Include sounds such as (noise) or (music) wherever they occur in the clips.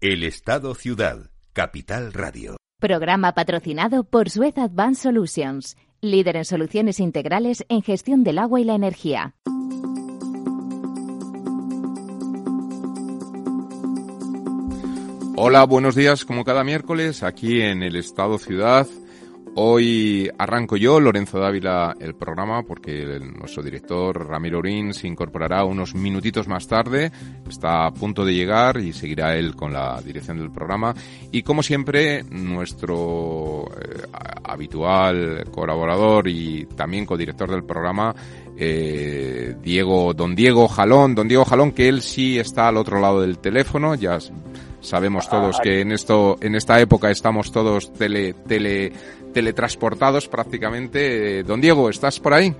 El Estado Ciudad, Capital Radio. Programa patrocinado por Suez Advanced Solutions, líder en soluciones integrales en gestión del agua y la energía. Hola, buenos días, como cada miércoles, aquí en el Estado Ciudad. Hoy arranco yo, Lorenzo Dávila, el programa, porque nuestro director Ramiro Orín se incorporará unos minutitos más tarde. Está a punto de llegar y seguirá él con la dirección del programa. Y como siempre, nuestro eh, habitual colaborador y también codirector del programa, eh, Diego, don Diego Jalón, don Diego Jalón, que él sí está al otro lado del teléfono, ya sabemos todos ah, que en esto, en esta época estamos todos tele, tele, teletransportados prácticamente. Don Diego, ¿estás por ahí?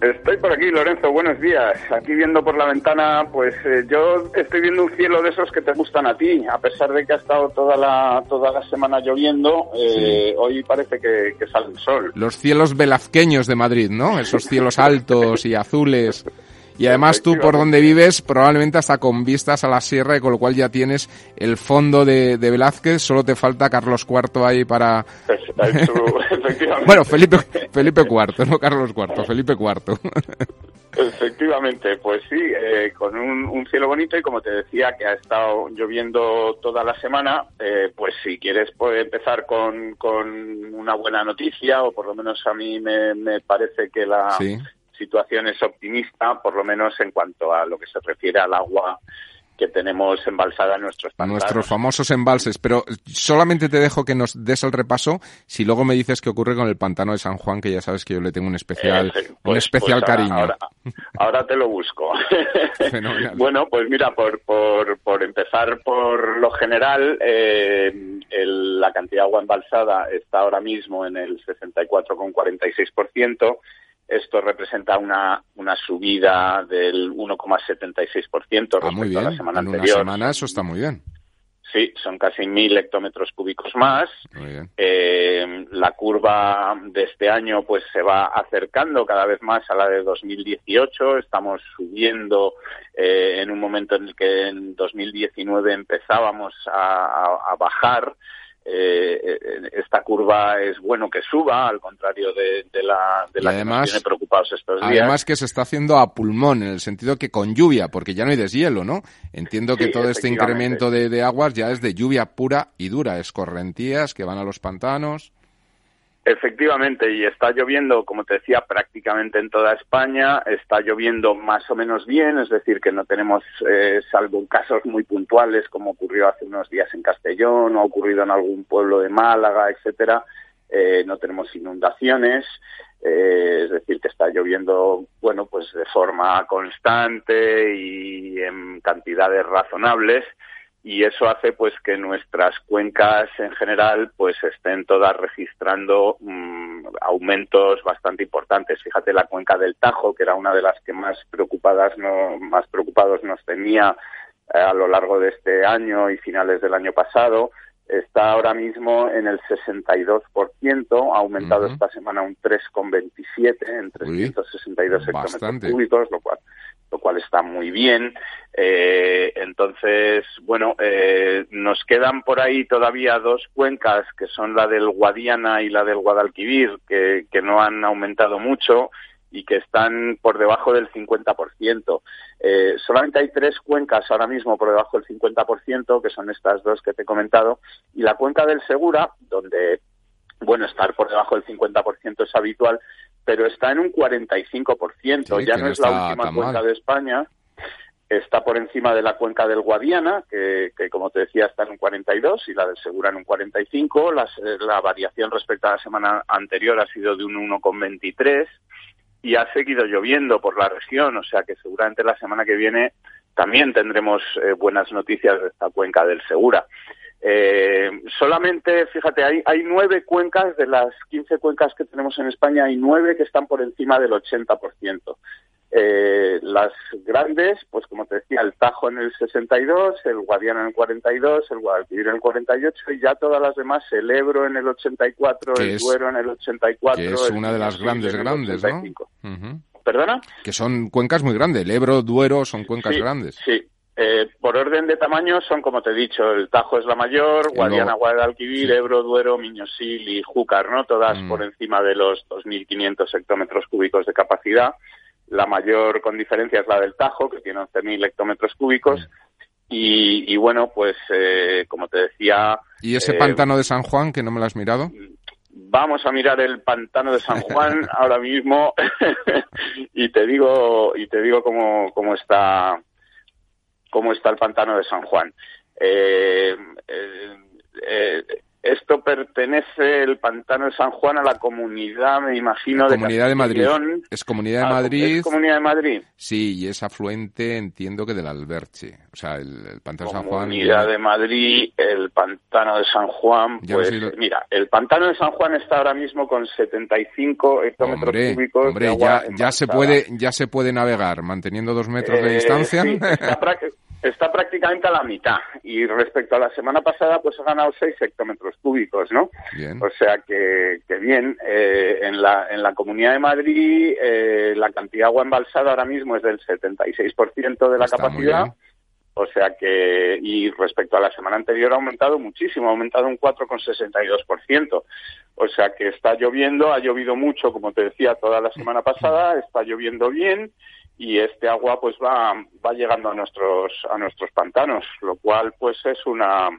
Estoy por aquí, Lorenzo, buenos días. Aquí viendo por la ventana, pues eh, yo estoy viendo un cielo de esos que te gustan a ti, a pesar de que ha estado toda la, toda la semana lloviendo, eh, hoy parece que, que, sale el sol. Los cielos velazqueños de Madrid, ¿no? Esos cielos (laughs) altos y azules. Y además tú por donde vives probablemente hasta con vistas a la sierra y con lo cual ya tienes el fondo de, de Velázquez, solo te falta Carlos IV ahí para... (laughs) bueno, Felipe, Felipe IV, no Carlos IV, Felipe IV. (laughs) Efectivamente, pues sí, eh, con un, cielo bonito y como te decía que ha estado lloviendo toda la semana, eh, pues si quieres puede empezar con, con una buena noticia o por lo menos a mí me, me parece que la situación es optimista, por lo menos en cuanto a lo que se refiere al agua que tenemos embalsada en nuestros pantanos. Nuestros famosos embalses, pero solamente te dejo que nos des el repaso si luego me dices qué ocurre con el pantano de San Juan, que ya sabes que yo le tengo un especial, un pues, especial pues cariño. Ahora, te lo busco. (laughs) bueno, pues mira, por, por, por empezar por lo general, eh, la cantidad de agua embalsada está ahora mismo en el 64,46%, esto representa una, una subida del 1,76% ah, respecto a la semana en anterior. Una semana eso está muy bien. Sí, son casi mil hectómetros cúbicos más. Eh, la curva de este año pues se va acercando cada vez más a la de 2018. Estamos subiendo eh, en un momento en el que en 2019 empezábamos a bajar. Eh, eh, esta curva es bueno que suba, al contrario de, la, de la que nos tiene preocupados estos días. Además que se está haciendo a pulmón, en el sentido que con lluvia, porque ya no hay deshielo, ¿no? Entiendo que todo este incremento de, de, aguas ya es de lluvia pura y dura, escorrentías que van a los pantanos. Efectivamente, y está lloviendo, como te decía, prácticamente en toda España. Está lloviendo más o menos bien, es decir, que no tenemos, eh, salvo casos muy puntuales, como ocurrió hace unos días en Castellón o ha ocurrido en algún pueblo de Málaga, etcétera. Eh, no tenemos inundaciones, eh, es decir, que está lloviendo, bueno, pues de forma constante y en cantidades razonables y eso hace pues que nuestras cuencas en general pues estén todas registrando mm, aumentos bastante importantes. Fíjate la cuenca del Tajo, que era una de las que más preocupadas no, más preocupados nos tenía eh, a lo largo de este año y finales del año pasado, está ahora mismo en el 62%, ha aumentado esta semana un 3,27 en 362 hectómetros cúbicos, lo cual lo cual está muy bien. Eh, entonces, bueno, eh, nos quedan por ahí todavía dos cuencas, que son la del Guadiana y la del Guadalquivir, que, que no han aumentado mucho y que están por debajo del 50%. Eh, solamente hay tres cuencas ahora mismo por debajo del 50%, que son estas dos que te he comentado, y la cuenca del Segura, donde, bueno, estar por debajo del 50% es habitual, pero está en un 45%. ya no, es la última cuenca de España. Está por encima de la cuenca del Guadiana, que, como te decía está en un 42 y la del Segura en un 45. La, la variación respecto a la semana anterior ha sido de un 1,23 y ha seguido lloviendo por la región, o sea que seguramente la semana que viene también tendremos eh, buenas noticias de esta cuenca del Segura. Eh, solamente, fíjate, hay, hay nueve cuencas, de las 15 cuencas que tenemos en España, hay nueve que están por encima del 80%. Eh, las grandes, pues como te decía, el Tajo en el 62, el Guadiana en el 42, el Guadalquivir en el 48 y ya todas las demás, el Ebro en el 84, el Duero en el 84. Que es una de las grandes, grandes, ¿no? ¿Perdona? Que son cuencas muy grandes, el Ebro, Duero son cuencas grandes. Sí, Eh, por orden de tamaño son, como te he dicho, el Tajo es la mayor, Guadiana, Guadalquivir, Ebro, Duero, Miñosil y Júcar, ¿no? Todas mm. por encima de los 2.500 hectómetros cúbicos de capacidad. La mayor con diferencia es la del Tajo, que tiene 11.000 hectómetros cúbicos. Mm. Y, bueno, pues eh, como te decía... ¿Y ese eh, pantano de San Juan, que no me lo has mirado? Vamos a mirar el pantano de San Juan (laughs) ahora mismo (laughs) y te digo y te digo cómo, cómo está cómo está el pantano de San Juan. Eh, eh, eh, esto pertenece, el pantano de San Juan, a la comunidad, me imagino, de Comunidad de Madrid. es Comunidad de ah, Madrid. ¿Es Comunidad de Madrid? Sí, y es afluente, entiendo que del Alberche. O sea, el, pantano de San Juan. Comunidad de Madrid, el pantano de San Juan. Pues, mira, el pantano de San Juan está ahora mismo con 75 hectómetros cúbicos hombre, ya, ya se puede, ya se puede navegar manteniendo dos metros de eh, distancia. (laughs) está prácticamente a la mitad y respecto a la semana pasada pues ha ganado 6 hectómetros cúbicos, ¿no? O sea que, que bien, eh, en, la, en la Comunidad de Madrid eh, la cantidad de agua embalsada ahora mismo es del 76% de la capacidad. O sea que, y respecto a la semana anterior ha aumentado muchísimo, ha aumentado un 4,62%. O sea que está lloviendo, ha llovido mucho, como te decía, toda la semana (laughs) pasada, está lloviendo bien y este agua pues va, va llegando a nuestros, a nuestros pantanos, lo cual pues es una,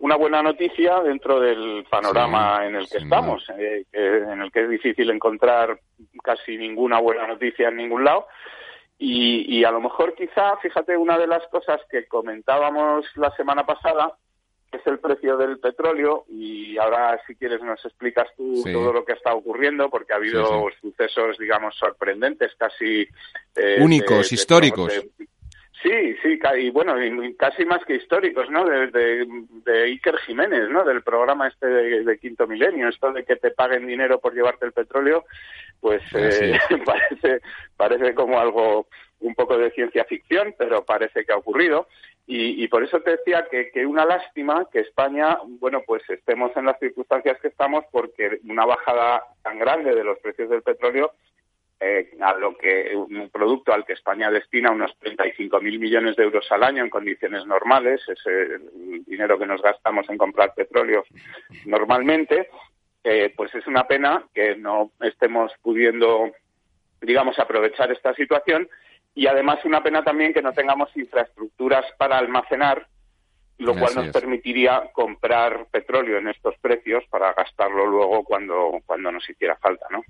una buena noticia dentro del panorama en el que estamos, eh, en el que es difícil encontrar casi ninguna buena noticia en ningún lado. Y, y a lo mejor quizá, fíjate, una de las cosas que comentábamos la semana pasada es el precio del petróleo y ahora si quieres nos explicas tú todo lo que está ocurriendo porque ha habido sucesos digamos sorprendentes casi eh, únicos históricos. sí sí y bueno casi más que históricos no de, de, Iker Jiménez no del programa este de, quinto milenio esto de que te paguen dinero por llevarte el petróleo pues eh, (laughs) parece parece como algo un poco de ciencia ficción pero parece que ha ocurrido y, por eso te decía que, que una lástima que España, bueno, pues estemos en las circunstancias que estamos porque una bajada tan grande de los precios del petróleo eh, a lo que un producto al que España destina unos 35.000 millones de euros al año en condiciones normales, es el dinero que nos gastamos en comprar petróleo normalmente, eh, pues es una pena que no estemos pudiendo, digamos, aprovechar esta situación y además una pena también que no tengamos infraestructuras para almacenar, lo cual nos permitiría comprar petróleo en estos precios para gastarlo luego cuando, cuando nos hiciera falta, ¿no?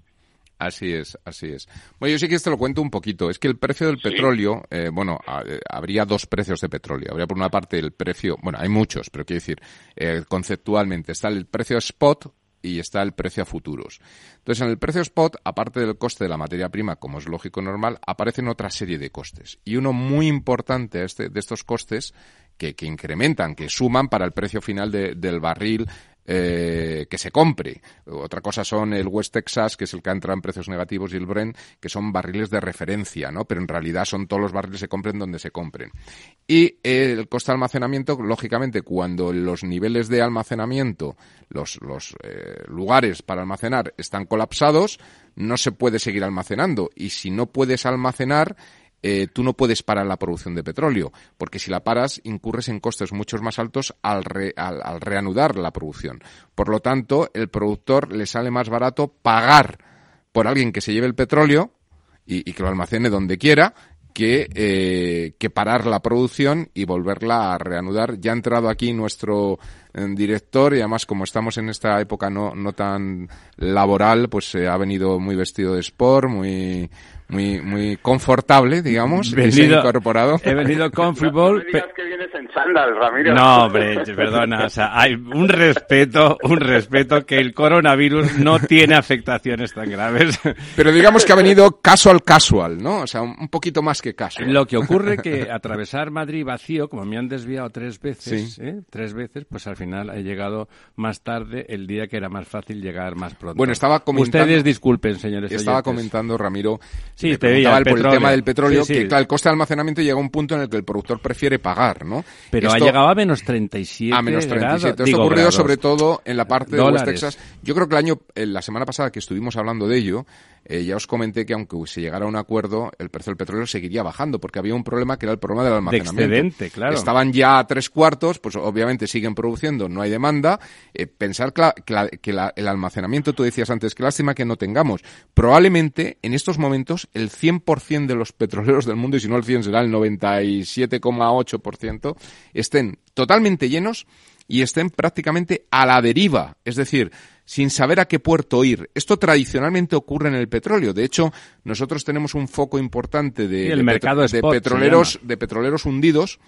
Así es, así es. Bueno, yo sí que te lo cuento un poquito. Es que el precio del petróleo, eh, bueno, eh, habría dos precios de petróleo. Habría por una parte el precio, bueno, hay muchos, pero quiero decir, eh, conceptualmente está el precio spot, y está el precio a futuros. Entonces, en el precio spot, aparte del coste de la materia prima, como es lógico normal, aparecen otra serie de costes. Y uno muy importante este, de estos costes que, que, incrementan, que suman para el precio final del barril eh, que se compre. Otra cosa son el West Texas, que es el que entra en precios negativos, y el Brent, que son barriles de referencia, ¿no? Pero en realidad son todos los barriles que se compren donde se compren. Y el coste de almacenamiento, lógicamente, cuando los niveles de almacenamiento, los, los eh, lugares para almacenar están colapsados, no se puede seguir almacenando. Y si no puedes almacenar, eh, tú no puedes parar la producción de petróleo, porque si la paras incurres en costes mucho más altos al, al, reanudar la producción. Por lo tanto, el productor le sale más barato pagar por alguien que se lleve el petróleo y, que lo almacene donde quiera que, eh, que parar la producción y volverla a reanudar. Ya ha entrado aquí nuestro eh, director y además como estamos en esta época no, no tan laboral, pues se ha venido muy vestido de sport, muy muy muy confortable, digamos, venido, incorporado. He venido comfortable. No que vienes en sandal, Ramiro. No, hombre, perdona, o sea, hay un respeto, un respeto que el coronavirus no tiene afectaciones tan graves. Pero digamos que ha venido casual casual, ¿no? O sea, un poquito más que casual. Lo que ocurre que atravesar Madrid vacío, como me han desviado tres veces, ¿eh? tres veces, pues al final he llegado más tarde el día que era más fácil llegar más pronto. Bueno, estaba comentando... Ustedes disculpen, señores Estaba comentando, Ramiro, Sí, te veía el, por el tema del petróleo, que claro, el coste de almacenamiento llega a un punto en el que el productor prefiere pagar, ¿no? Pero ha llegado a menos 37 A menos 37. Grados, Esto ha ocurrido grados. sobre todo en la parte de West Dólares. Texas. Yo creo que el año, eh, la semana pasada que estuvimos hablando de ello, eh, ya os comenté que aunque se llegara a un acuerdo, el precio del petróleo seguiría bajando, porque había un problema que era el problema del De almacenamiento. excedente, claro. Estaban ya a tres cuartos, pues obviamente siguen produciendo, no hay demanda. Eh, pensar que, la- que la- que la- el almacenamiento, tú decías antes, que lástima que no tengamos. Probablemente en estos momentos el 100% de los petroleros del mundo, y si no el 100 será el 97,8%, estén totalmente llenos y estén prácticamente a la deriva, es decir, sin saber a qué puerto ir. Esto tradicionalmente ocurre en el petróleo. De hecho, nosotros tenemos un foco importante de, Sí, el de mercado petro- de spot petroleros, de petroleros hundidos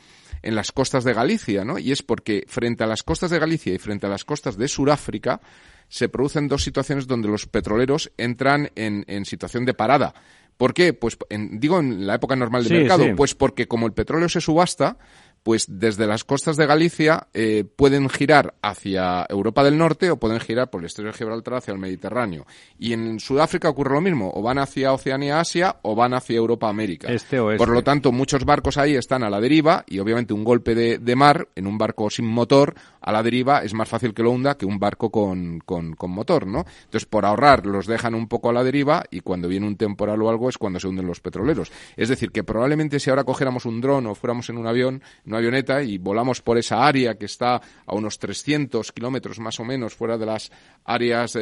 en las costas de Galicia, ¿no? Y es porque frente a las costas de Galicia y frente a las costas de Sudáfrica se producen dos situaciones donde los petroleros entran en, en situación de parada. ¿Por qué? Pues en- digo en la época normal del Sí, mercado, sí. pues porque como el petróleo se subasta, pues desde las costas de Galicia eh, pueden girar hacia Europa del Norte o pueden girar por el Estrecho de Gibraltar hacia el Mediterráneo. Y en Sudáfrica ocurre lo mismo, o van hacia Oceanía Asia o van hacia Europa América. Este o Por lo tanto, muchos barcos ahí están a la deriva y obviamente un golpe de, de mar en un barco sin motor a la deriva es más fácil que lo hunda que un barco con, con, con motor, ¿no? Entonces, por ahorrar, los dejan un poco a la deriva y cuando viene un temporal o algo es cuando se hunden los petroleros. Es decir, que probablemente si ahora cogiéramos un dron o fuéramos en un avión, una avioneta y volamos por esa área que está a unos 300 kilómetros más o menos fuera de las áreas eh,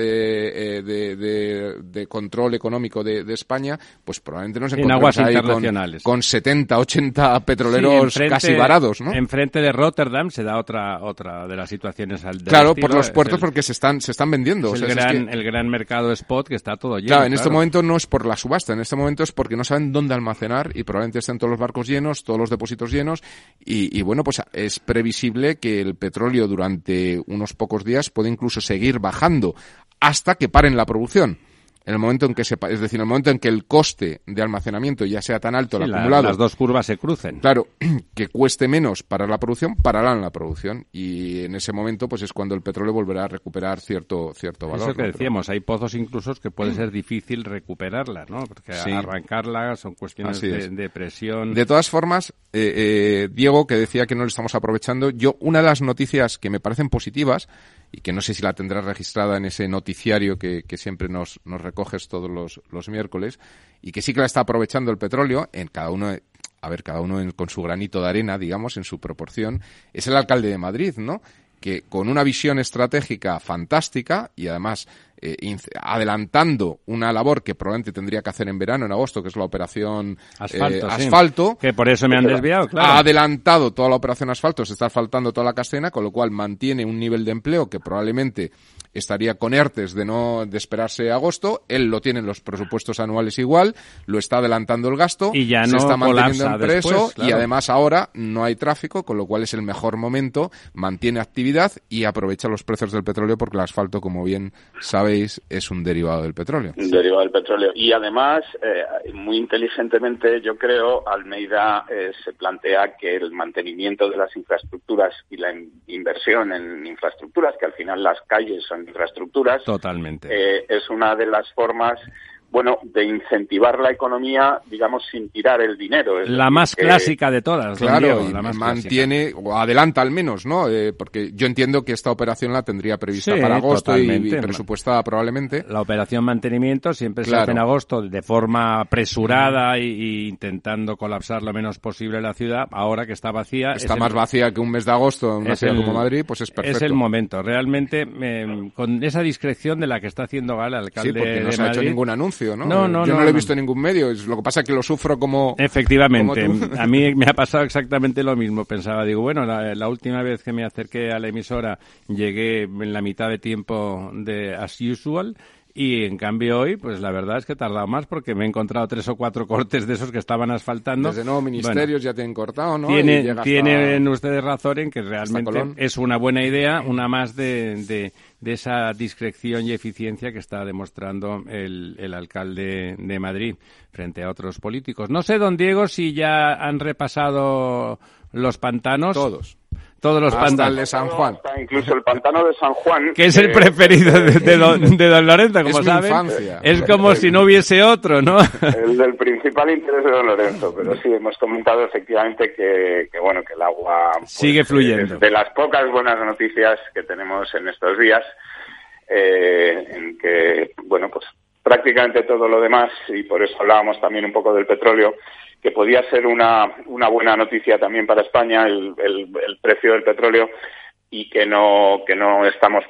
eh, de, de- de control económico de, de España, pues probablemente nos En encontremos aguas ahí con- internacionales. con 70, 80 Sí, petroleros casi varados, ¿no? Enfrente de Rotterdam se da otra otra de las situaciones al Claro, estilo, por los puertos el- porque se están, se están vendiendo. es o el, es gran, que- el gran mercado spot que está todo lleno. Claro, en este momento no es por la subasta, en este momento es porque no saben dónde almacenar y probablemente estén todos los barcos llenos, todos los depósitos llenos y, y bueno, pues es previsible que el petróleo durante unos pocos días puede incluso seguir bajando hasta que paren la producción. En el momento en que se, es decir, en el momento en que el coste de almacenamiento ya sea tan alto, Sí, el la- acumulado, las dos curvas se crucen. Claro, (clears throat) que cueste menos parar la producción, pararán la producción y en ese momento pues es cuando el petróleo volverá a recuperar cierto cierto valor. Eso que ¿no? Pero- decíamos, hay pozos incluso que puede ser difícil recuperarla, ¿no? Porque Sí. arrancarla son cuestiones de presión. De todas formas, eh, eh, Diego, que decía que no lo estamos aprovechando, yo una de las noticias que me parecen positivas y que no sé si la tendrás registrada en ese noticiario que, que siempre nos, nos recoges todos los, los miércoles y que sí que la está aprovechando el petróleo en cada uno a ver cada uno en- con su granito de arena digamos en su proporción. Es el alcalde de Madrid no que con una visión estratégica fantástica y además eh, adelantando una labor que probablemente tendría que hacer en verano, en agosto, que es la operación Asfalto, eh, sí. asfalto, Que por eso me han desviado, claro. ha adelantado toda la operación asfalto, se está asfaltando toda la castena, con lo cual mantiene un nivel de empleo que probablemente estaría con ERTES de no de esperarse agosto, él lo tiene en los presupuestos anuales igual, lo está adelantando el gasto, Y ya se no está manteniendo en preso después, y además ahora no hay tráfico, con lo cual es el mejor momento, mantiene actividad y aprovecha los precios del petróleo porque el asfalto, como bien sabéis, es un derivado del petróleo. Un derivado del petróleo. Y además, eh, muy inteligentemente, yo creo, Almeida eh, se plantea que el mantenimiento de las infraestructuras y la in- inversión en infraestructuras, que al final las calles son infraestructuras, Totalmente. eh, es una de las formas, bueno, de incentivar la economía, digamos, sin tirar el dinero. Es la decir, más que- clásica de todas, Claro, Diego, y la más mantiene, o adelanta al menos, ¿no? Eh, porque yo entiendo que esta operación la tendría prevista Sí, para agosto y, presupuestada probablemente. La operación mantenimiento siempre se Claro. hace en agosto de forma apresurada y, y intentando colapsar lo menos posible la ciudad. Ahora que está vacía. Está es más el- vacía que un mes de agosto en una ciudad el- como Madrid, pues es perfecto. Es el momento. Realmente, eh, con esa discreción de la que está haciendo gala el Sí, alcalde porque no de se ha hecho ningún anuncio, ¿no? No, no, Yo no, no, lo he visto en ningún medio. Lo que pasa es que lo sufro como... Efectivamente, como (laughs) a mí me ha pasado exactamente lo mismo. Pensaba, digo, bueno, la, la última vez que me acerqué a la emisora llegué en la mitad de tiempo de as usual y en cambio hoy, pues la verdad es que he tardado más porque me he encontrado tres o cuatro cortes de esos que estaban asfaltando. Desde nuevo Bueno, ministerios ya tienen cortado, ¿no? Tiene, hasta- tienen ustedes razón en que realmente es una buena idea, una más de, de, de esa discreción y eficiencia que está demostrando el, el alcalde de Madrid frente a otros políticos. No sé, don Diego, si ya han repasado los pantanos. Todos. Todos los pantanos. de San Juan. incluso el pantano de San Juan. Que es el preferido de, don, (laughs) de, don, Lorenzo, como saben. Es como si no hubiese otro, ¿no? El del principal interés de don Lorenzo, pero sí, hemos comentado efectivamente que, que bueno, que el agua... Pues, Sigue fluyendo. De las pocas buenas noticias que tenemos en estos días, eh, en que, bueno, pues prácticamente todo lo demás, y por eso hablábamos también un poco del petróleo, que podía ser una, una buena noticia también para España el, el, precio del petróleo y que no que no estamos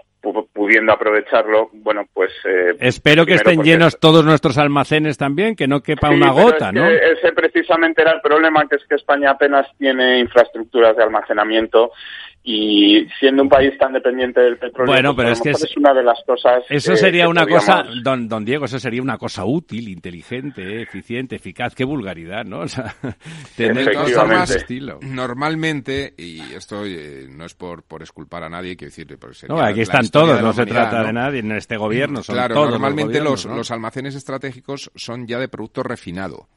pudiendo aprovecharlo, bueno, pues... Eh, Espero que estén llenos todos nuestros almacenes también, que no quepa una gota, ¿no? Ese precisamente era el problema, que es que España apenas tiene infraestructuras de almacenamiento y siendo un país tan dependiente del petróleo, bueno, pues pero es que es, una de las cosas. Eso sería una cosa, don, don Diego, eso sería una cosa útil, inteligente, eficiente, eficaz. Qué vulgaridad, ¿no? (laughs) O sea, tener formas, estilo. Normalmente, y esto eh, no es por, por esculpar a nadie, quiero decir, no, aquí están todos, no se trata de nadie en este gobierno. Son claro, todos normalmente los, los almacenes estratégicos son ya de producto refinado.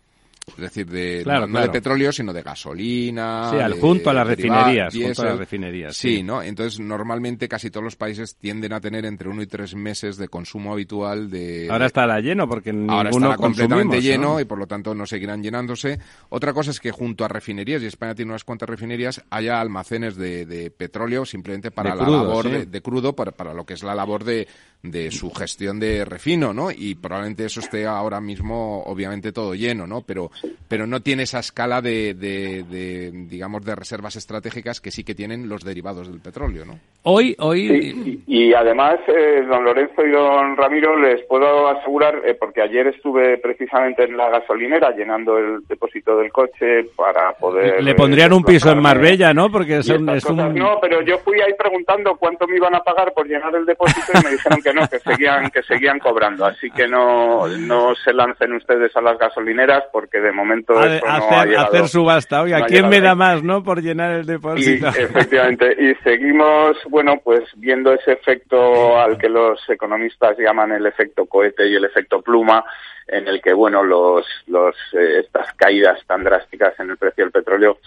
Es decir, de, no, de petróleo, sino de gasolina. Sí, al, junto a las refinerías. Junto a las refinerías. Sí, ¿no? Entonces, normalmente casi todos los países tienden a tener entre uno y tres meses de consumo habitual de. Ahora estará lleno porque Ahora estará completamente lleno y por lo tanto no seguirán llenándose. Otra cosa es que junto a refinerías, y España tiene unas cuantas refinerías, haya almacenes de, petróleo simplemente para la labor de, crudo, para, para lo que es la labor de, de su gestión de refino, ¿no? Y probablemente eso esté ahora mismo, obviamente, todo lleno, ¿no? Pero, pero no tiene esa escala de, de, digamos, de reservas estratégicas que sí que tienen los derivados del petróleo, ¿no? Hoy, hoy... y, además, eh, don Lorenzo y don Ramiro, les puedo asegurar, eh, porque ayer estuve precisamente en la gasolinera llenando el depósito del coche para poder... Le pondrían un piso en Marbella, ¿no? Porque es, un, No, pero yo fui ahí preguntando cuánto me iban a pagar por llenar el depósito y me dijeron que no, que seguían, que seguían cobrando. Así que no, no se lancen ustedes a las gasolineras porque de momento hacer, no hacer subasta. Oiga, ¿quién me da más, no? Por llenar el depósito. (laughs) efectivamente. Y seguimos, bueno, pues viendo ese efecto al que los economistas llaman el efecto cohete y el efecto pluma en el que bueno los, los eh, estas caídas tan drásticas en el precio del petróleo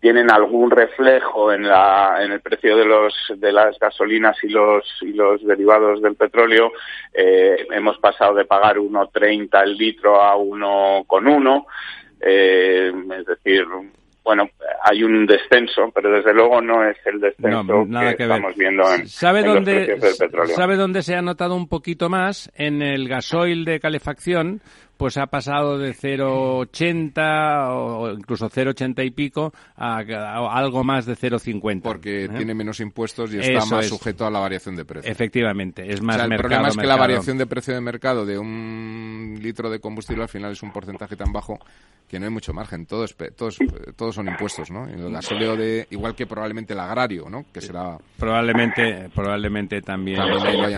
tienen algún reflejo en la en el precio de los de las gasolinas y los y los derivados del petróleo eh, hemos pasado de pagar 1.30 el litro a 1.1 eh, es decir bueno, hay un descenso, pero desde luego no es el descenso que, estamos viendo en, ¿Sabe dónde, los precios del petróleo. ¿Sabe dónde se ha notado un poquito más? En el gasoil de calefacción, pues ha pasado de 0,80 o incluso 0,80 y pico a, algo más de 0,50. Porque ¿eh? tiene menos impuestos y está más sujeto a la variación de precio. Efectivamente, es más o sea, El problema es que la variación de precio de mercado de un litro de combustible al final es un porcentaje tan bajo que no hay mucho margen. Todos, todos, todos son impuestos, ¿no? El gasóleo de, igual que probablemente el agrario, ¿no? Que será... Probablemente, probablemente también.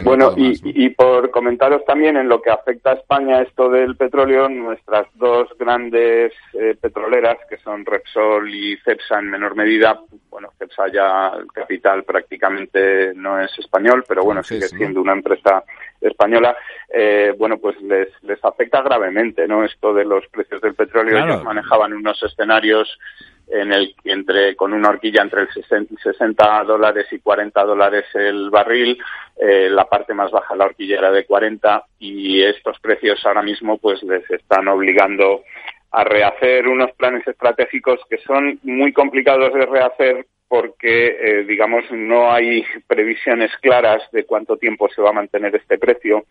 bueno, y, por comentaros también en lo que afecta a España esto del petróleo, nuestras dos grandes eh, petroleras, que son Repsol y Cepsa en menor medida, bueno, Cepsa ya el capital prácticamente no es español, pero bueno, sigue siendo una empresa española, eh, bueno, pues les, les afecta gravemente, ¿no? Esto de los precios del petróleo, ellos manejaban unos escenarios en el entre con una horquilla entre el 60, dólares y 40 dólares el barril, eh, la parte más baja la horquilla era de 40 y estos precios ahora mismo pues les están obligando a rehacer unos planes estratégicos que son muy complicados de rehacer porque, eh, digamos, no hay previsiones claras de cuánto tiempo se va a mantener este precio,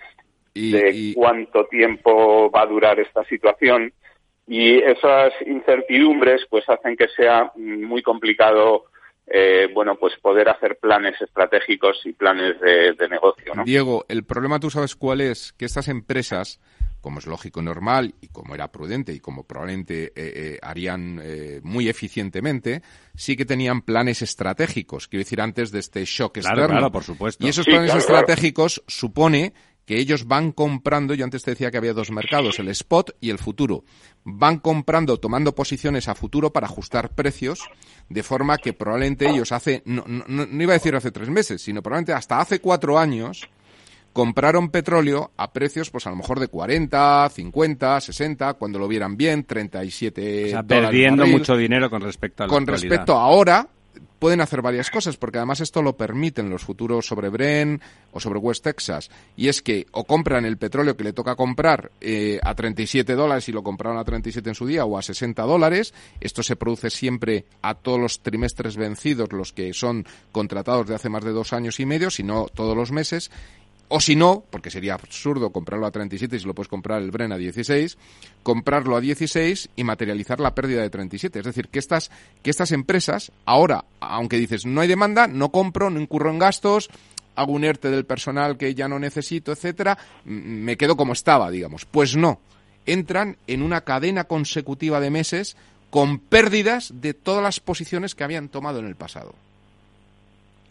de cuánto tiempo va a durar esta situación y esas incertidumbres pues hacen que sea muy complicado eh, bueno, pues poder hacer planes estratégicos y planes de, negocio. Diego, el problema tú sabes cuál es, que estas empresas, como es lógico y normal, y como era prudente y como probablemente eh, eh, harían muy eficientemente, sí que tenían planes estratégicos, quiero decir, antes de este shock externo. por supuesto. Y esos planes estratégicos supone que ellos van comprando, yo antes te decía que había dos mercados, el spot y el futuro. Van comprando, tomando posiciones a futuro para ajustar precios, de forma que probablemente ellos hace, no, no, iba a decir hace tres meses, sino probablemente hasta hace cuatro años, compraron petróleo a precios, pues a lo mejor de 40, 50, 60, cuando lo vieran bien, 37 o sea, perdiendo mucho dinero con respecto a la Con respecto a ahora, pueden hacer varias cosas, porque además esto lo permiten los futuros sobre Bren o sobre West Texas, y es que o compran el petróleo que le toca comprar eh, a 37 dólares y lo compraron a 37 en su día, o a 60 dólares. Esto se produce siempre a todos los trimestres vencidos, los que son contratados de hace más de dos años y medio, sino todos los meses. O si no, porque sería absurdo comprarlo a 37 si lo puedes comprar el Bren a 16, comprarlo a 16 y materializar la pérdida de 37. Es decir, que estas, que estas empresas, ahora, aunque dices no hay demanda, no compro, no incurro en gastos, hago un ERTE del personal que ya no necesito, etcétera, me quedo como estaba, digamos. Pues no. Entran en una cadena consecutiva de meses con pérdidas de todas las posiciones que habían tomado en el pasado.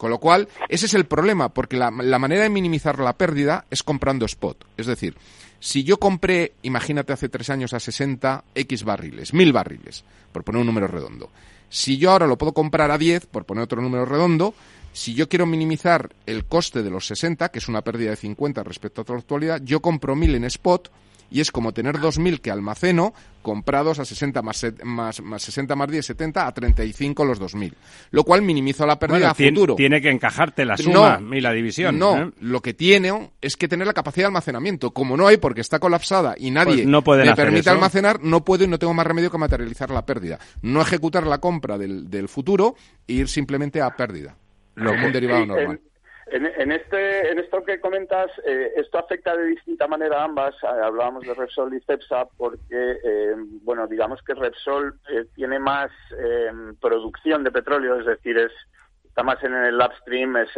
Con lo cual, ese es el problema, porque la, manera de minimizar la pérdida es comprando spot. Es decir, si yo compré, imagínate, hace tres años a 60 X barriles, mil barriles, por poner un número redondo. Si yo ahora lo puedo comprar a 10, por poner otro número redondo, si yo quiero minimizar el coste de los 60, que es una pérdida de 50 respecto a la actualidad, yo compro mil en spot y es como tener 2.000 que almaceno comprados a 60 más, más, más 60 más 10, 70 a 35 los 2.000. Lo cual minimiza la pérdida a futuro. Tiene que encajarte la suma y la división. No, ¿eh? lo que tiene es que tener la capacidad de almacenamiento. Como no hay porque está colapsada y nadie pues no puede me permite almacenar, no puedo y no tengo más remedio que materializar la pérdida. No ejecutar la compra del, del futuro e ir simplemente a pérdida. Lo un derivado normal. En, este, en esto que comentas, eh, esto afecta de distinta manera a ambas. Eh, hablábamos de Repsol y Cepsa porque, eh, bueno, digamos que Repsol tiene más producción de petróleo, es decir, es está más en el upstream, es,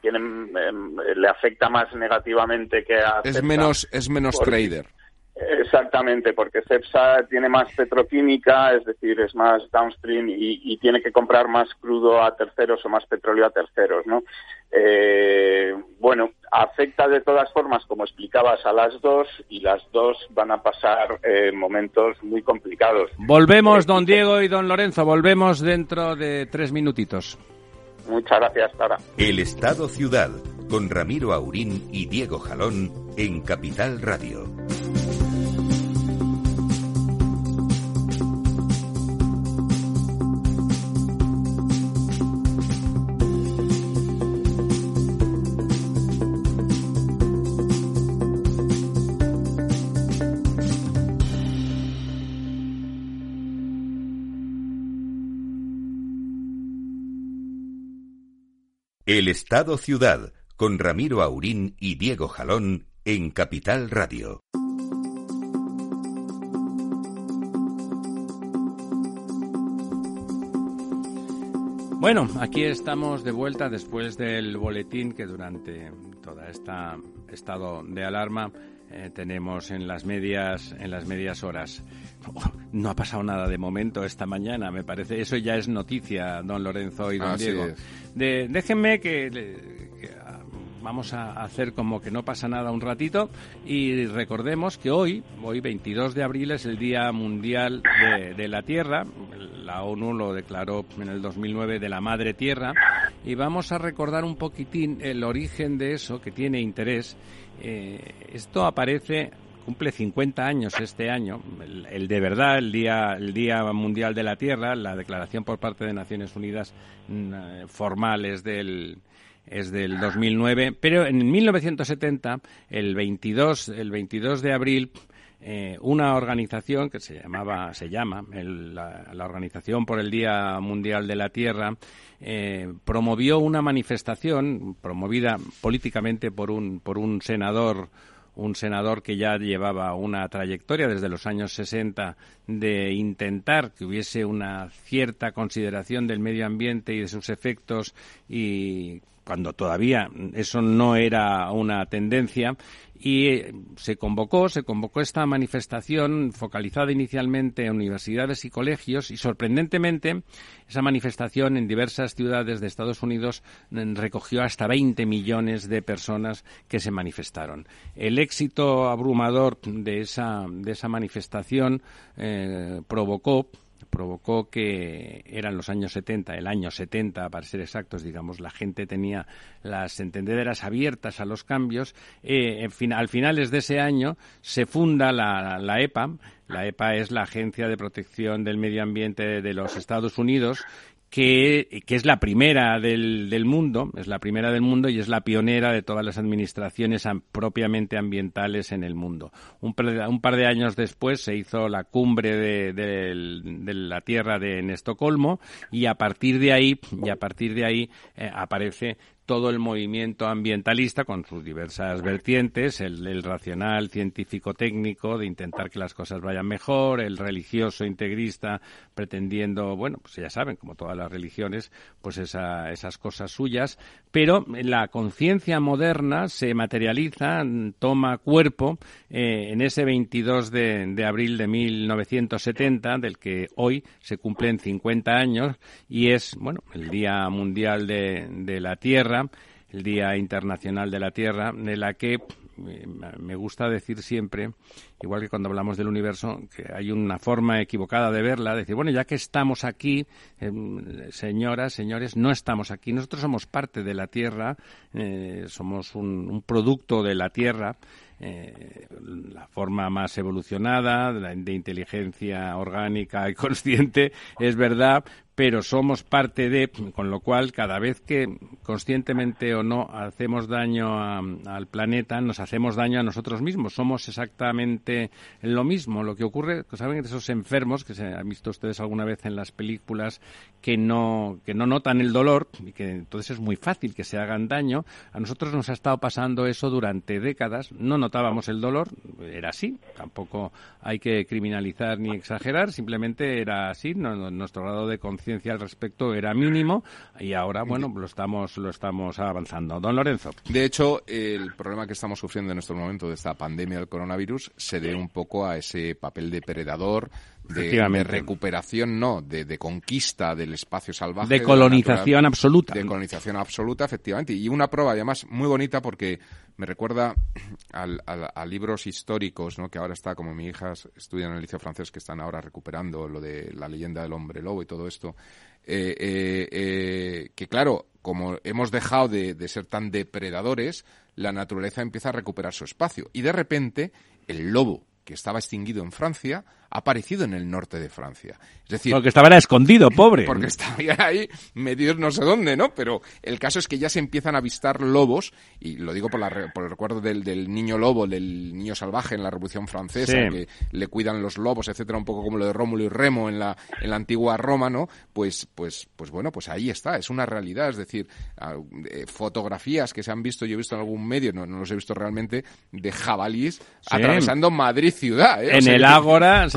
tiene, le afecta más negativamente que a. Es menos, es menos trader. Exactamente, porque CEPSA tiene más petroquímica, es decir, es más downstream y, tiene que comprar más crudo a terceros o más petróleo a terceros, ¿no? Eh, bueno, afecta de todas formas, como explicabas, a las dos y las dos van a pasar eh, momentos muy complicados. Volvemos, don Diego y don Lorenzo, volvemos dentro de tres minutitos. Muchas gracias, Tara. El Estado Ciudad, con Ramiro Aurín y Diego Jalón en Capital Radio. Estado Ciudad, con Ramiro Aurín y Diego Jalón en Capital Radio. Bueno, aquí estamos de vuelta después del boletín que durante toda esta estado de alarma eh, tenemos en las medias en las medias horas. (laughs) no ha pasado nada de momento esta mañana, me parece. Eso ya es noticia, don Lorenzo y don Diego. déjenme que, ah, vamos a hacer como que no pasa nada un ratito y recordemos que hoy, hoy 22 de abril, es el Día Mundial de, de la Tierra. La ONU lo declaró en el 2009 de la Madre Tierra y vamos a recordar un poquitín el origen de eso que tiene interés eh, esto aparece cumple 50 años este año, el, de verdad, el día, el día Mundial de la Tierra, la declaración por parte de Naciones Unidas mm, eh, formal es del es del 2009, pero en 1970, el 22, el 22 de abril, eh, una organización que se llamaba, se llama, la, Organización por el Día Mundial de la Tierra, eh, promovió una manifestación promovida políticamente por un, por un senador un senador que ya llevaba una trayectoria desde los años 60 de intentar que hubiese una cierta consideración del medio ambiente y de sus efectos y cuando todavía eso no era una tendencia y eh, se convocó, se convocó esta manifestación focalizada inicialmente en universidades y colegios y sorprendentemente esa manifestación en diversas ciudades de Estados Unidos mm, recogió hasta 20 millones de personas que se manifestaron. El éxito abrumador de esa, de esa manifestación eh, provocó provocó que eran los años 70, el año 70 para ser exactos, digamos, la gente tenía las entendederas abiertas a los cambios. Eh, al finales de ese año se funda la, la EPA. La EPA es la Agencia de Protección del Medio Ambiente de los Estados Unidos que, que es la primera del, del, mundo, es la primera del mundo y es la pionera de todas las administraciones propiamente ambientales en el mundo. Un, par de años después se hizo la cumbre de, de, la Tierra de, en Estocolmo y a partir de ahí, y a partir de ahí eh, aparece todo el movimiento ambientalista con sus diversas vertientes, el, racional científico-técnico de intentar que las cosas vayan mejor, el religioso integrista pretendiendo, bueno, pues ya saben, como todas las religiones, pues esas cosas suyas, pero la conciencia moderna se materializa, toma cuerpo eh, en ese 22 de, abril de 1970, del que hoy se cumplen 50 años, y es, bueno, el Día Mundial de la Tierra, el Día Internacional de la Tierra, de la que eh, me gusta decir siempre, igual que cuando hablamos del universo, que hay una forma equivocada de verla, decir, bueno, ya que estamos aquí, em, señoras, señores, no estamos aquí, nosotros somos parte de la Tierra, eh, somos un, producto de la Tierra, eh, la forma más evolucionada de inteligencia orgánica y consciente, es verdad, pero somos parte de, con lo cual cada vez que conscientemente o no hacemos daño al planeta, nos hacemos daño a nosotros mismos. Somos exactamente lo mismo. Lo que ocurre, saben esos enfermos que se han visto ustedes alguna vez en las películas que no que no notan el dolor y que entonces es muy fácil que se hagan daño. A nosotros nos ha estado pasando eso durante décadas. No notábamos el dolor, era así. Tampoco hay que criminalizar ni exagerar. Simplemente era así. nuestro grado de conciencia al respecto era mínimo y ahora, bueno, lo estamos, lo estamos avanzando. Don Lorenzo. De hecho, el problema que estamos sufriendo en estos momentos de esta pandemia del coronavirus se debe un poco a ese papel depredador de, recuperación, no, de, conquista del espacio salvaje. De colonización absoluta. De colonización absoluta, efectivamente. Y una prueba, además, muy bonita porque me recuerda a libros históricos, ¿no? que ahora está, como mi hija estudia en el liceo francés, que están ahora recuperando lo de la leyenda del hombre lobo y todo esto. Eh, eh, eh, que claro, como hemos dejado de, de ser tan depredadores, la naturaleza empieza a recuperar su espacio. Y de repente, el lobo, que estaba extinguido en Francia, ha aparecido en el norte de Francia. Es decir, porque estaba escondido, pobre. Porque estaba ahí metido no sé dónde, ¿no? Pero el caso es que ya se empiezan a avistar lobos, y lo digo por, la, por el recuerdo del, del, niño lobo, del niño salvaje en la Revolución Francesa, que le cuidan los lobos, etcétera, un poco como lo de Rómulo y Remo en la, en la antigua Roma, ¿no? Pues, pues, pues bueno, pues ahí está, es una realidad, es decir, eh, fotografías que se han visto, yo he visto en algún medio, no, no los he visto realmente, de jabalís atravesando Madrid ciudad. ¿eh? En el Ágora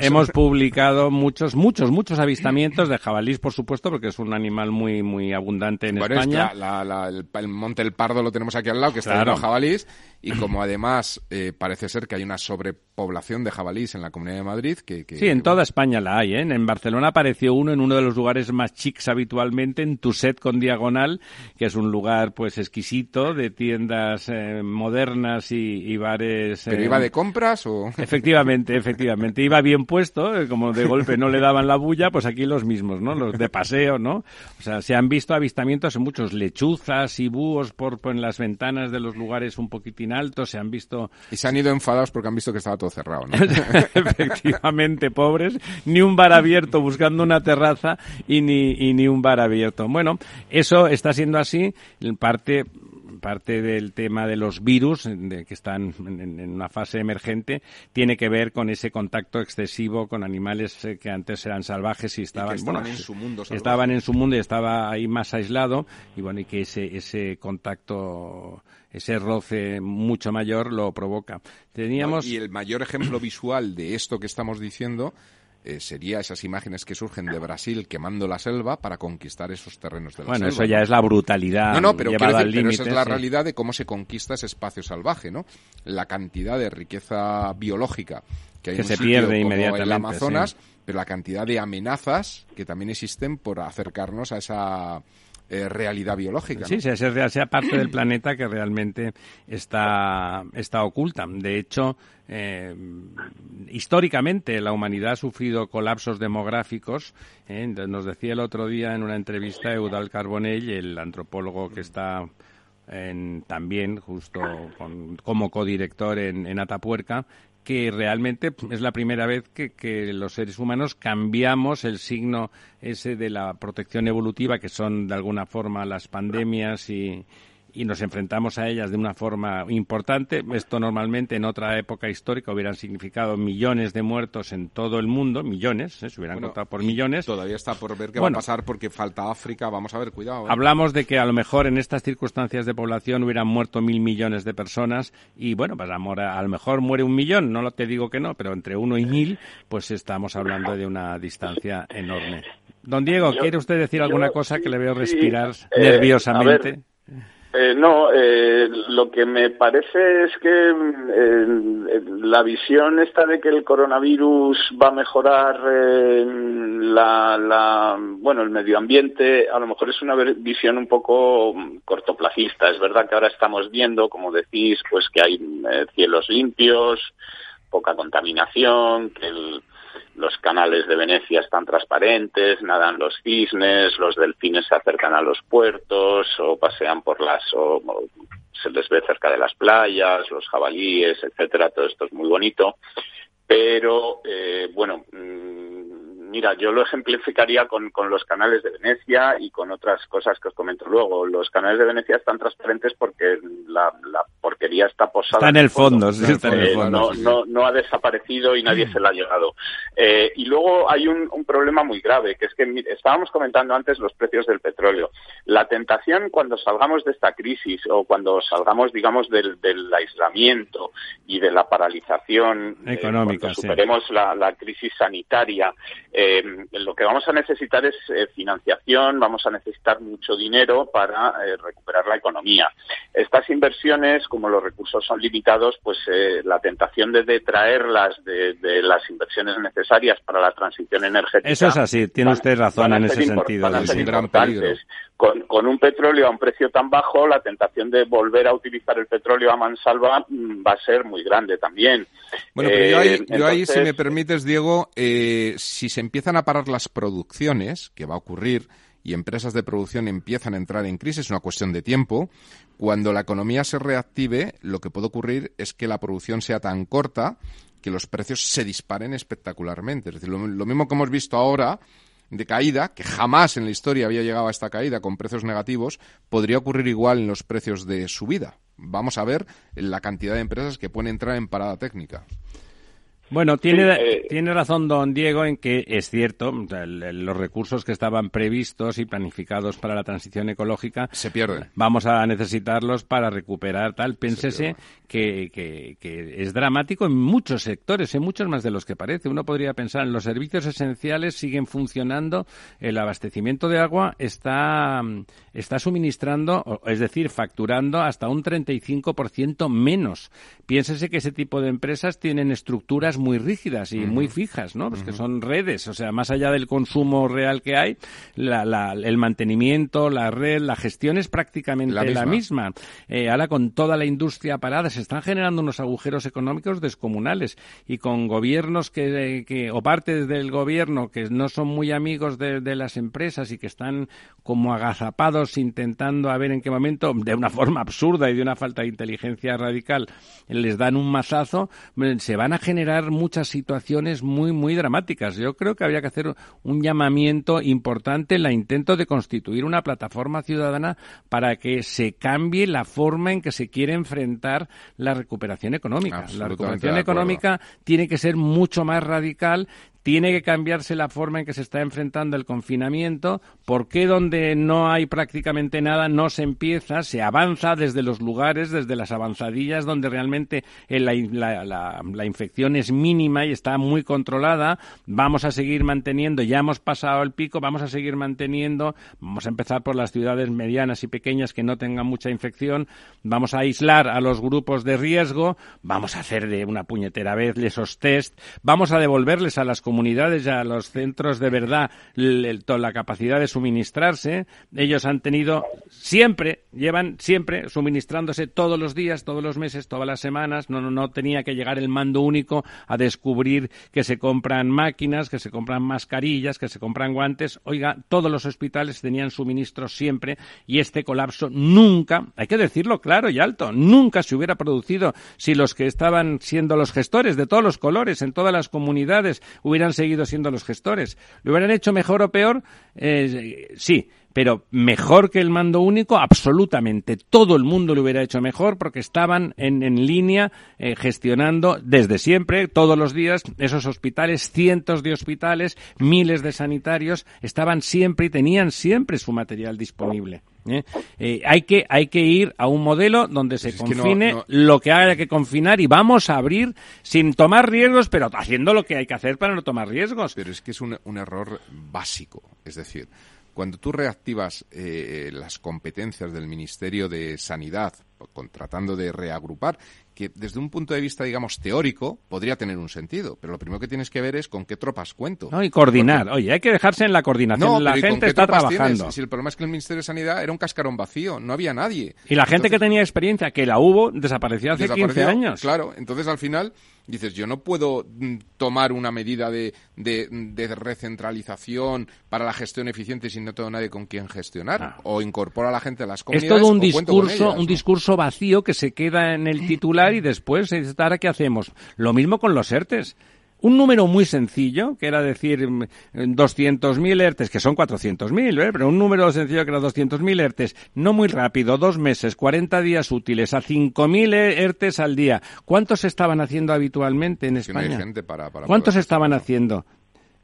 hemos, (laughs) publicado muchos, muchos, muchos avistamientos de jabalís, por supuesto, porque es un animal muy, muy abundante en España. el, Monte El Pardo lo tenemos aquí al lado, que está lleno de jabalís, y como además eh, parece ser que hay una sobrepoblación de jabalís en la Comunidad de Madrid, que... sí, en toda España la hay, ¿eh? En Barcelona apareció uno en uno de los lugares más chics habitualmente, en Tuset con Diagonal, que es un lugar, pues, exquisito, de tiendas eh, modernas y, bares... ¿Pero iba de compras o...? Efectivamente, (laughs) efectivamente iba bien puesto, eh, como de golpe no le daban la bulla, pues aquí los mismos, ¿no? Los de paseo, ¿no? O sea, se han visto avistamientos en muchos lechuzas y búhos por, en las ventanas de los lugares un poquitín altos, se han visto... Y se han ido enfadados porque han visto que estaba todo cerrado, ¿no? (laughs) Efectivamente, pobres, ni un bar abierto buscando una terraza y ni, y ni un bar abierto. Bueno, eso está siendo así, en parte parte del tema de los virus, de, que están en, una fase emergente, tiene que ver con ese contacto excesivo con animales eh, que antes eran salvajes y estaban, estaban en su mundo estaban en su mundo y estaba ahí más aislado y bueno y que ese ese contacto ese roce mucho mayor lo provoca. Teníamos y el mayor ejemplo visual de esto que estamos diciendo eh, sería esas imágenes que surgen de Brasil quemando la selva para conquistar esos terrenos de la selva. Bueno, eso ya es la brutalidad. No, no, pero, esa es la realidad de cómo se conquista ese espacio salvaje, ¿no? La cantidad de riqueza biológica que hay en se pierde inmediatamente en el Amazonas, pero la cantidad de amenazas que también existen por acercarnos a esa eh, realidad biológica. Sí, sea, sea, parte del planeta que realmente está, está oculta. De hecho, eh, históricamente la humanidad ha sufrido colapsos demográficos. Eh, nos decía el otro día en una entrevista Eudal Carbonell, el antropólogo que está en, también justo como codirector en, en Atapuerca, que realmente es la primera vez que, que, los seres humanos cambiamos el signo ese de la protección evolutiva, que son de alguna forma las pandemias y, y nos enfrentamos a ellas de una forma importante. Esto normalmente en otra época histórica hubieran significado millones de muertos en todo el mundo, millones, ¿eh? se hubieran contado por millones. Todavía está por ver qué va a pasar porque falta África, vamos a ver, cuidado. ¿eh? Hablamos de que a lo mejor en estas circunstancias de población hubieran muerto mil millones de personas y bueno, pues a, a lo mejor muere un millón, no te digo que no, pero entre uno y mil, pues estamos hablando de una distancia enorme. Don Diego, ¿quiere usted decir alguna cosa que le veo respirar eh, nerviosamente? Eh, no, eh, lo que me parece es que eh, la visión esta de que el coronavirus va a mejorar la, la, bueno, el medio ambiente, a lo mejor es una visión un poco cortoplacista. Es verdad que ahora estamos viendo, como decís, pues que hay cielos limpios, poca contaminación, que el, los canales de Venecia están transparentes, nadan los cisnes, los delfines se acercan a los puertos o pasean por las o, se les ve cerca de las playas, los jabalíes, etcétera, todo esto es muy bonito, pero eh, bueno, mm, Mira, yo lo ejemplificaría con, con, los canales de Venecia y con otras cosas que os comento luego. Los canales de Venecia están transparentes porque la, porquería está posada. Está en el fondo, sí, está en el eh, fondo. No, no, ha desaparecido y nadie se la ha llegado. Eh, y luego hay un, un, problema muy grave, que es que estábamos comentando antes los precios del petróleo. La tentación cuando salgamos de esta crisis o cuando salgamos, digamos, del, del aislamiento y de la paralización eh, económica, cuando superemos la, la, crisis sanitaria, eh, lo que vamos a necesitar es eh, financiación, vamos a necesitar mucho dinero para eh, recuperar la economía. Estas inversiones, como los recursos son limitados, pues la tentación de detraerlas de, las inversiones necesarias para la transición energética. Eso es así, tiene usted razón en ese sentido. es un gran peligro. Con, con, un petróleo a un precio tan bajo, la tentación de volver a utilizar el petróleo a mansalva mm, va a ser muy grande también. Bueno, pero yo ahí, yo ahí si me permites, Diego, si se empiezan a parar las producciones, que va a ocurrir, y empresas de producción empiezan a entrar en crisis, es una cuestión de tiempo, cuando la economía se reactive, lo que puede ocurrir es que la producción sea tan corta que los precios se disparen espectacularmente. Es decir, lo, mismo que hemos visto ahora de caída, que jamás en la historia había llegado a esta caída con precios negativos, podría ocurrir igual en los precios de subida. Vamos a ver la cantidad de empresas que pueden entrar en parada técnica. Bueno, tiene, eh, tiene razón don Diego en que es cierto, los recursos que estaban previstos y planificados para la transición ecológica se pierden. Vamos a necesitarlos para recuperar tal. Pénsese que, que, que, es dramático en muchos sectores, en muchos más de los que parece. Uno podría pensar en los servicios esenciales siguen funcionando, el abastecimiento de agua está, está suministrando, es decir, facturando hasta un 35% menos. Piénsese que ese tipo de empresas tienen estructuras muy rígidas y muy fijas, ¿no? Pues que son redes, o sea, más allá del consumo real que hay, la, el mantenimiento, la red, la gestión es prácticamente la misma. Eh, ahora con toda la industria parada se están generando unos agujeros económicos descomunales y con gobiernos que, que o partes del gobierno que no son muy amigos de, de las empresas y que están como agazapados intentando a ver en qué momento, de una forma absurda y de una falta de inteligencia radical, les dan un mazazo, se van a generar muchas situaciones muy, muy dramáticas. Yo creo que habría que hacer un llamamiento importante en la intento de constituir una plataforma ciudadana para que se cambie la forma en que se quiere enfrentar la recuperación económica. La recuperación económica tiene que ser mucho más radical tiene que cambiarse la forma en que se está enfrentando el confinamiento. ¿Por qué donde no hay prácticamente nada no se empieza? Se avanza desde los lugares, desde las avanzadillas donde realmente la, infección es mínima y está muy controlada. Vamos a seguir manteniendo, ya hemos pasado el pico, vamos a seguir manteniendo. Vamos a empezar por las ciudades medianas y pequeñas que no tengan mucha infección. Vamos a aislar a los grupos de riesgo. Vamos a hacer de una puñetera vez esos test. Vamos a devolverles a las comunidades comunidades a los centros de verdad la capacidad de suministrarse. Ellos han tenido siempre, llevan siempre suministrándose todos los días, todos los meses, todas las semanas. No, no, no tenía que llegar el mando único a descubrir que se compran máquinas, que se compran mascarillas, que se compran guantes. Oiga, todos los hospitales tenían suministros siempre y este colapso nunca, hay que decirlo claro y alto, nunca se hubiera producido si los que estaban siendo los gestores de todos los colores en todas las comunidades hubieran seguido siendo los gestores. ¿Lo hubieran hecho mejor o peor? Eh, sí, pero mejor que el mando único, absolutamente. Todo el mundo lo hubiera hecho mejor porque estaban en, en línea eh, gestionando desde siempre, todos los días, esos hospitales, cientos de hospitales, miles de sanitarios, estaban siempre y tenían siempre su material disponible. ¿eh? Eh, hay que hay que ir a un modelo donde se confine lo que haya que confinar y vamos a abrir sin tomar riesgos, pero haciendo lo que hay que hacer para no tomar riesgos. Pero es que es un, un error básico, es decir, cuando tú reactivas eh, las competencias del Ministerio de Sanidad, tratando de reagrupar, que desde un punto de vista, digamos, teórico, podría tener un sentido. Pero lo primero que tienes que ver es con qué tropas cuento. No, y coordinar. Oye, hay que dejarse en la coordinación. la gente está trabajando. Si el problema es que el Ministerio de Sanidad era un cascarón vacío, no había nadie. Y la gente que tenía experiencia, que la hubo, desapareció hace 15 años. Claro, entonces al final dices, yo no puedo mm, tomar una medida de, de, recentralización para la gestión eficiente si no tengo nadie con quien gestionar. Ah. O incorpora a la gente a las comunidades. Es todo un discurso, un discurso vacío que se queda en el titular y después, ¿ahora qué hacemos? Lo mismo con los ERTES un número muy sencillo, que era decir 200.000 mm, ERTES, que son 400.000, ¿eh? pero un número sencillo que era 200.000 ERTES, no muy rápido, dos meses, 40 días útiles, a 5.000 ERTES al día. ¿Cuántos estaban haciendo habitualmente en España? ¿Cuántos estaban haciendo?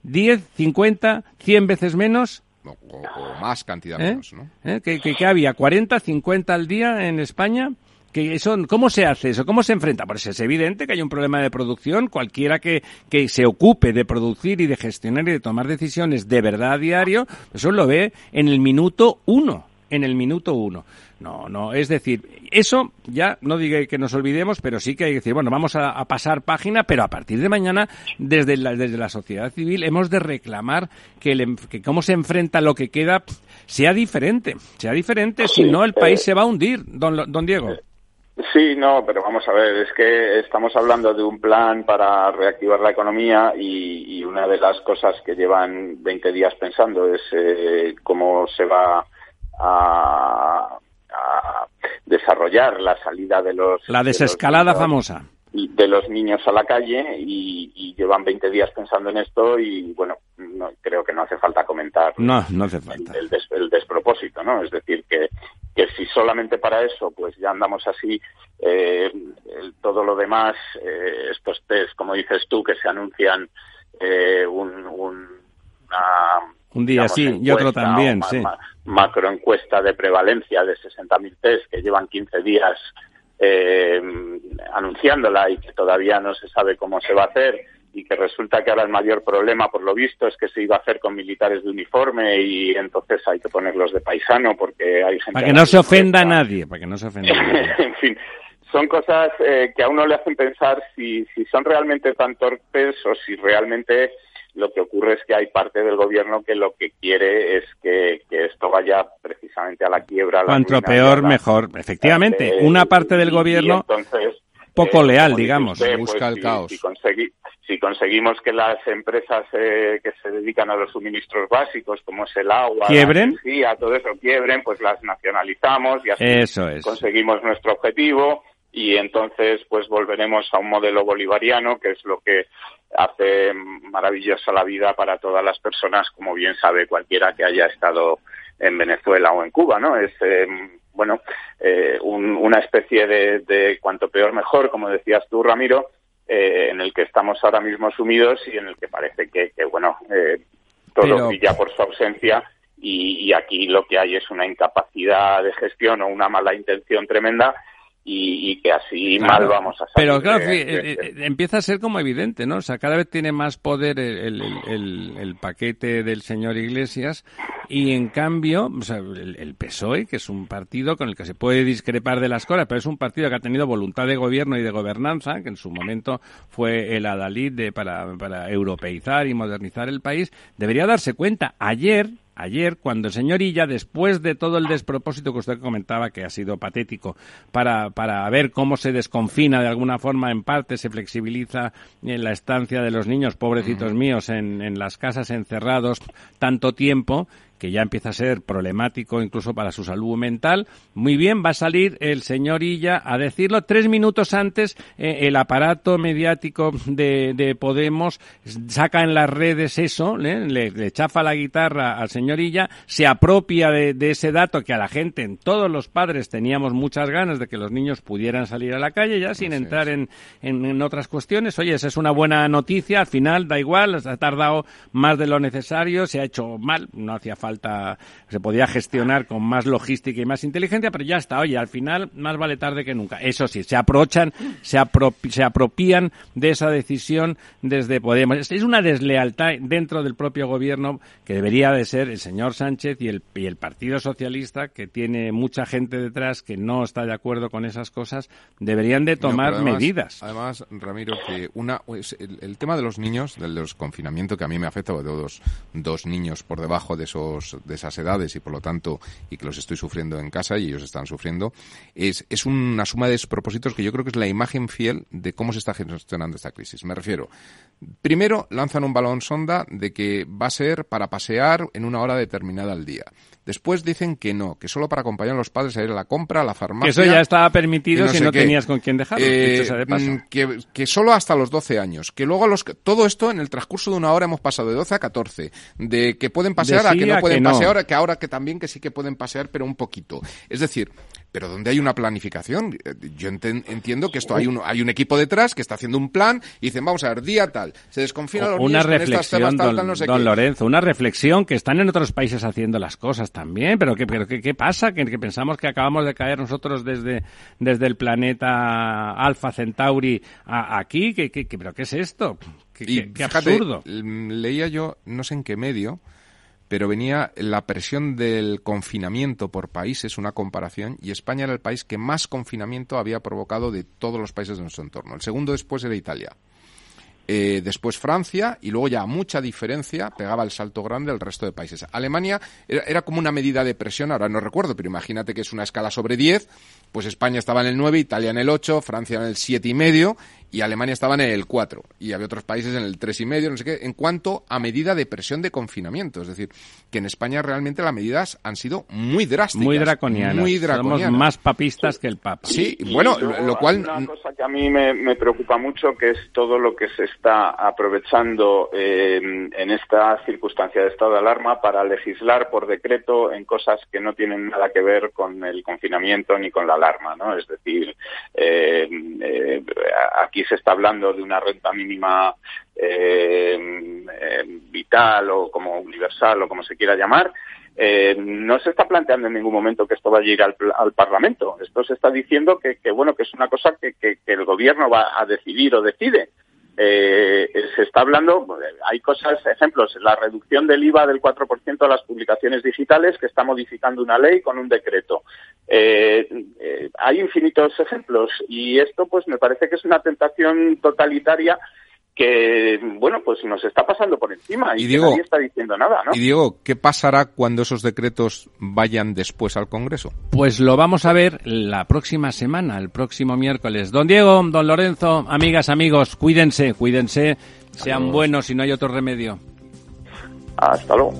¿10, 50, 100 veces menos? O, más cantidad ¿Eh? menos, ¿no? ¿Eh? ¿Qué, qué, había? ¿40, 50 al día en España? Que ¿Cómo se hace eso? ¿Cómo se enfrenta? Pues es evidente que hay un problema de producción. Cualquiera que, que se ocupe de producir y de gestionar y de tomar decisiones de verdad a diario, eso lo ve en el minuto uno. En el minuto uno. No, no, es decir, eso ya no diga que nos olvidemos, pero sí que hay que decir, bueno, vamos a, pasar página, pero a partir de mañana, desde la, desde la sociedad civil, hemos de reclamar que, el, que cómo se enfrenta lo que queda sea diferente, sea diferente, si no el país se va a hundir, don, don Diego. Sí, no, pero vamos a ver, es que estamos hablando de un plan para reactivar la economía y, una de las cosas que llevan 20 días pensando es eh, cómo se va a, desarrollar la salida de los... La desescalada famosa de los niños a la calle y, llevan 20 días pensando en esto y bueno, no, creo que no hace falta comentar no, no hace falta. El, despropósito, ¿no? Es decir, que, que si solamente para eso pues ya andamos así, eh, todo lo demás, eh, estos test, como dices tú, que se anuncian eh, un, un, un día sí y otro también, sí. macroencuesta de prevalencia de 60.000 test que llevan 15 días eh, anunciándola y que todavía no se sabe cómo se va a hacer y que resulta que ahora el mayor problema, por lo visto, es que se iba a hacer con militares de uniforme y entonces hay que ponerlos de paisano porque hay gente... Para que no se ofenda a nadie, para que no se ofenda a (laughs) nadie. en fin, son cosas eh, que a uno le hacen pensar si, si son realmente tan torpes o si realmente lo que ocurre es que hay parte del gobierno que lo que quiere es que, esto vaya precisamente a la quiebra. Cuanto peor, mejor. Efectivamente, una parte del gobierno poco eh, leal, digamos. busca el caos. Si, conseguimos que las empresas eh, que se dedican a los suministros básicos, como es el agua, ¿Quiebren? la energía, todo eso quiebren, pues las nacionalizamos y así conseguimos nuestro objetivo y entonces pues volveremos a un modelo bolivariano que es lo que hace maravillosa la vida para todas las personas como bien sabe cualquiera que haya estado en Venezuela o en Cuba no es eh, bueno eh, una especie de, cuanto peor mejor como decías tú Ramiro eh, en el que estamos ahora mismo sumidos y en el que parece que, bueno todo brilla por su ausencia y aquí lo que hay es una incapacidad de gestión o una mala intención tremenda y, que así mal vamos a salir. Pero claro, eh, eh, empieza a ser como evidente, ¿no? O sea, cada vez tiene más poder el, el, paquete del señor Iglesias y en cambio, o sea, el, PSOE, que es un partido con el que se puede discrepar de las cosas, pero es un partido que ha tenido voluntad de gobierno y de gobernanza, que en su momento fue el adalid de, para, para europeizar y modernizar el país, debería darse cuenta. Ayer, ayer, cuando el señor Illa, después de todo el despropósito que usted comentaba, que ha sido patético, para, para ver cómo se desconfina de alguna forma, en parte se flexibiliza en la estancia de los niños, pobrecitos míos, en, en las casas encerrados tanto tiempo, que ya empieza a ser problemático incluso para su salud mental. Muy bien, va a salir el señor Illa a decirlo. Tres minutos antes, eh, el aparato mediático de, de, Podemos saca en las redes eso, ¿eh? le, chafa la guitarra al señor Illa, se apropia de, de, ese dato que a la gente, en todos los padres, teníamos muchas ganas de que los niños pudieran salir a la calle, ya sin entrar en, en, en, otras cuestiones. Oye, esa es una buena noticia, al final da igual, ha tardado más de lo necesario, se ha hecho mal, no hacía falta se podía gestionar con más logística y más inteligencia, pero ya está, oye, al final más vale tarde que nunca. Eso sí, se aprovechan, se, se apropian de esa decisión desde Podemos. Es una deslealtad dentro del propio gobierno que debería de ser el señor Sánchez y el, y el Partido Socialista, que tiene mucha gente detrás que no está de acuerdo con esas cosas, deberían de tomar medidas. Además, Ramiro, que una, el, tema de los niños, del los confinamiento que a mí me afecta, de dos, dos niños por debajo de esos de esas edades y por lo tanto y que los estoy sufriendo en casa y ellos están sufriendo es, es una suma de despropósitos que yo creo que es la imagen fiel de cómo se está gestionando esta crisis. Me refiero, primero lanzan un balón sonda de que va a ser para pasear en una hora determinada al día. Después dicen que no, que solo para acompañar a los padres a ir a la compra, a la farmacia. eso ya estaba permitido si no tenías con quién dejarlo. Eh, mm, que, que, solo hasta los 12 años. Que luego los, todo esto en el transcurso de una hora hemos pasado de 12 a 14. De que pueden pasear a que no pueden pasear, que ahora que también que sí que pueden pasear, pero un poquito. Es decir, pero donde hay una planificación. Yo entiendo que esto hay un, hay un equipo detrás que está haciendo un plan y dicen, vamos a ver, día tal, se desconfina los una niños reflexión, don, Lorenzo, una reflexión que están en otros países haciendo las cosas también, pero ¿qué, pero qué, qué pasa? Que, pensamos que acabamos de caer nosotros desde, desde el planeta Alfa Centauri a, aquí, ¿Qué, qué, pero ¿qué es esto? Qué, qué absurdo. Leía yo, no sé en qué medio, pero venía la presión del confinamiento por países, una comparación, y España era el país que más confinamiento había provocado de todos los países de nuestro entorno. El segundo después era Italia. Eh, después Francia y luego ya a mucha diferencia pegaba el salto grande al resto de países. Alemania era, era, como una medida de presión, ahora no recuerdo, pero imagínate que es una escala sobre 10, pues España estaba en el 9, Italia en el 8, Francia en el siete y medio y Alemania estaba en el 4 y había otros países en el tres y medio, no sé qué, en cuanto a medida de presión de confinamiento. Es decir, que en España realmente las medidas han sido muy drásticas. Muy draconianas. Muy draconianas. Somos más papistas que el Papa. Sí, bueno, lo cual... Una cosa que a mí me, preocupa mucho, que es todo lo que se está aprovechando eh, en esta circunstancia de estado de alarma para legislar por decreto en cosas que no tienen nada que ver con el confinamiento ni con la alarma, ¿no? Es decir, eh, eh, aquí se está hablando de una renta mínima eh, eh, vital o como universal o como se quiera llamar, eh, no se está planteando en ningún momento que esto va a llegar al, Parlamento. Esto se está diciendo que, bueno, que es una cosa que, el Gobierno va a decidir o decide. Se está hablando, hay cosas, ejemplos, la reducción del IVA del 4% a las publicaciones digitales que está modificando una ley con un decreto. Eh, eh, hay infinitos ejemplos y esto pues me parece que es una tentación totalitaria que, bueno, pues nos está pasando por encima y, nadie está diciendo nada, ¿no? Y Diego, ¿qué pasará cuando esos decretos vayan después al Congreso? Pues lo vamos a ver la próxima semana, el próximo miércoles. Don Diego, don Lorenzo, amigas, amigos, cuídense, cuídense, sean buenos si no hay otro remedio. Hasta luego.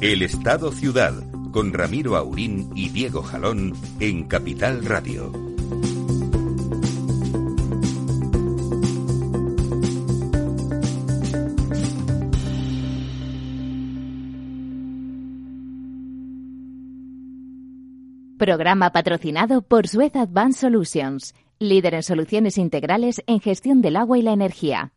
El Estado Ciudad con Ramiro Aurín y Diego Jalón en Capital Radio. Programa patrocinado por Suez Advanced Solutions, líder en soluciones integrales en gestión del agua y la energía.